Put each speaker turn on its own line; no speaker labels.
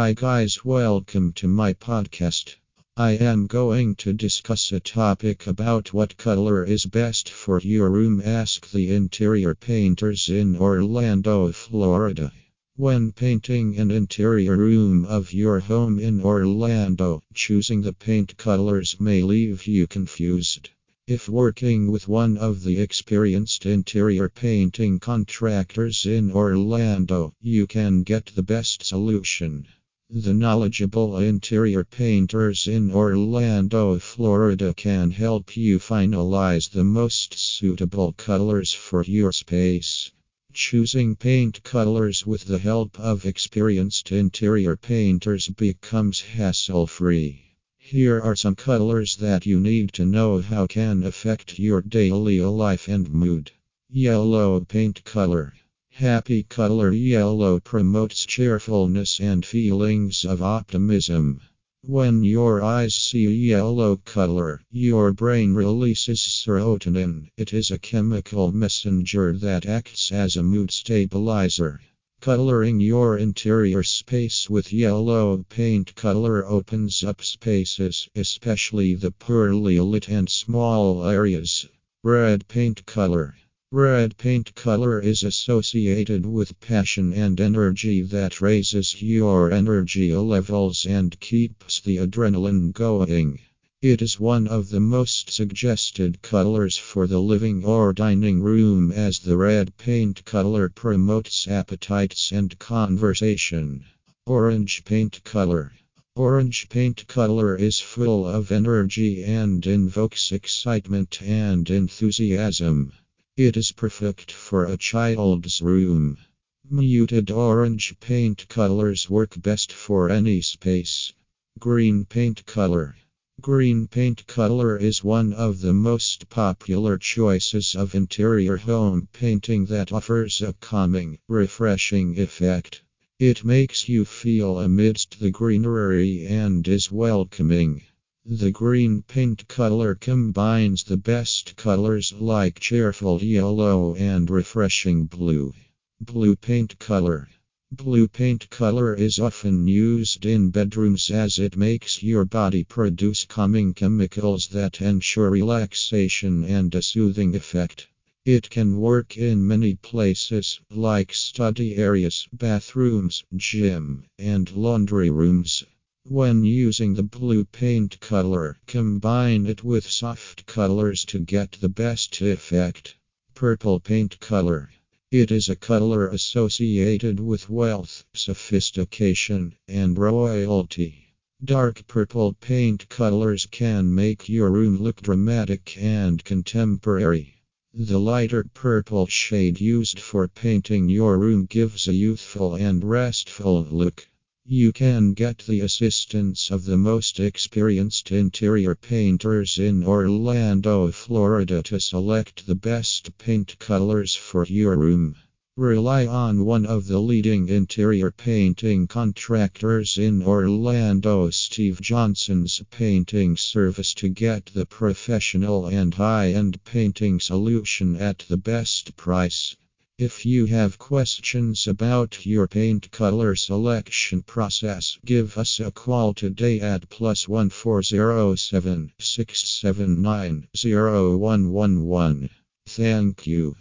Hi, guys, welcome to my podcast. I am going to discuss a topic about what color is best for your room. Ask the interior painters in Orlando, Florida. When painting an interior room of your home in Orlando, choosing the paint colors may leave you confused. If working with one of the experienced interior painting contractors in Orlando, you can get the best solution. The knowledgeable interior painters in Orlando, Florida can help you finalize the most suitable colors for your space. Choosing paint colors with the help of experienced interior painters becomes hassle free. Here are some colors that you need to know how can affect your daily life and mood. Yellow paint color. Happy color yellow promotes cheerfulness and feelings of optimism. When your eyes see yellow color, your brain releases serotonin. It is a chemical messenger that acts as a mood stabilizer. Coloring your interior space with yellow paint color opens up spaces, especially the poorly lit and small areas. Red paint color. Red paint color is associated with passion and energy that raises your energy levels and keeps the adrenaline going. It is one of the most suggested colors for the living or dining room as the red paint color promotes appetites and conversation. Orange paint color. Orange paint color is full of energy and invokes excitement and enthusiasm. It is perfect for a child's room. Muted orange paint colors work best for any space. Green paint color. Green paint color is one of the most popular choices of interior home painting that offers a calming, refreshing effect. It makes you feel amidst the greenery and is welcoming. The green paint color combines the best colors like cheerful yellow and refreshing blue. Blue paint color. Blue paint color is often used in bedrooms as it makes your body produce calming chemicals that ensure relaxation and a soothing effect. It can work in many places, like study areas, bathrooms, gym, and laundry rooms. When using the blue paint color, combine it with soft colors to get the best effect. Purple paint color. It is a color associated with wealth, sophistication, and royalty. Dark purple paint colors can make your room look dramatic and contemporary. The lighter purple shade used for painting your room gives a youthful and restful look. You can get the assistance of the most experienced interior painters in Orlando, Florida to select the best paint colors for your room. Rely on one of the leading interior painting contractors in Orlando, Steve Johnson's painting service, to get the professional and high end painting solution at the best price. If you have questions about your paint color selection process, give us a call today at plus one four zero seven six seven nine zero one one one. Thank you.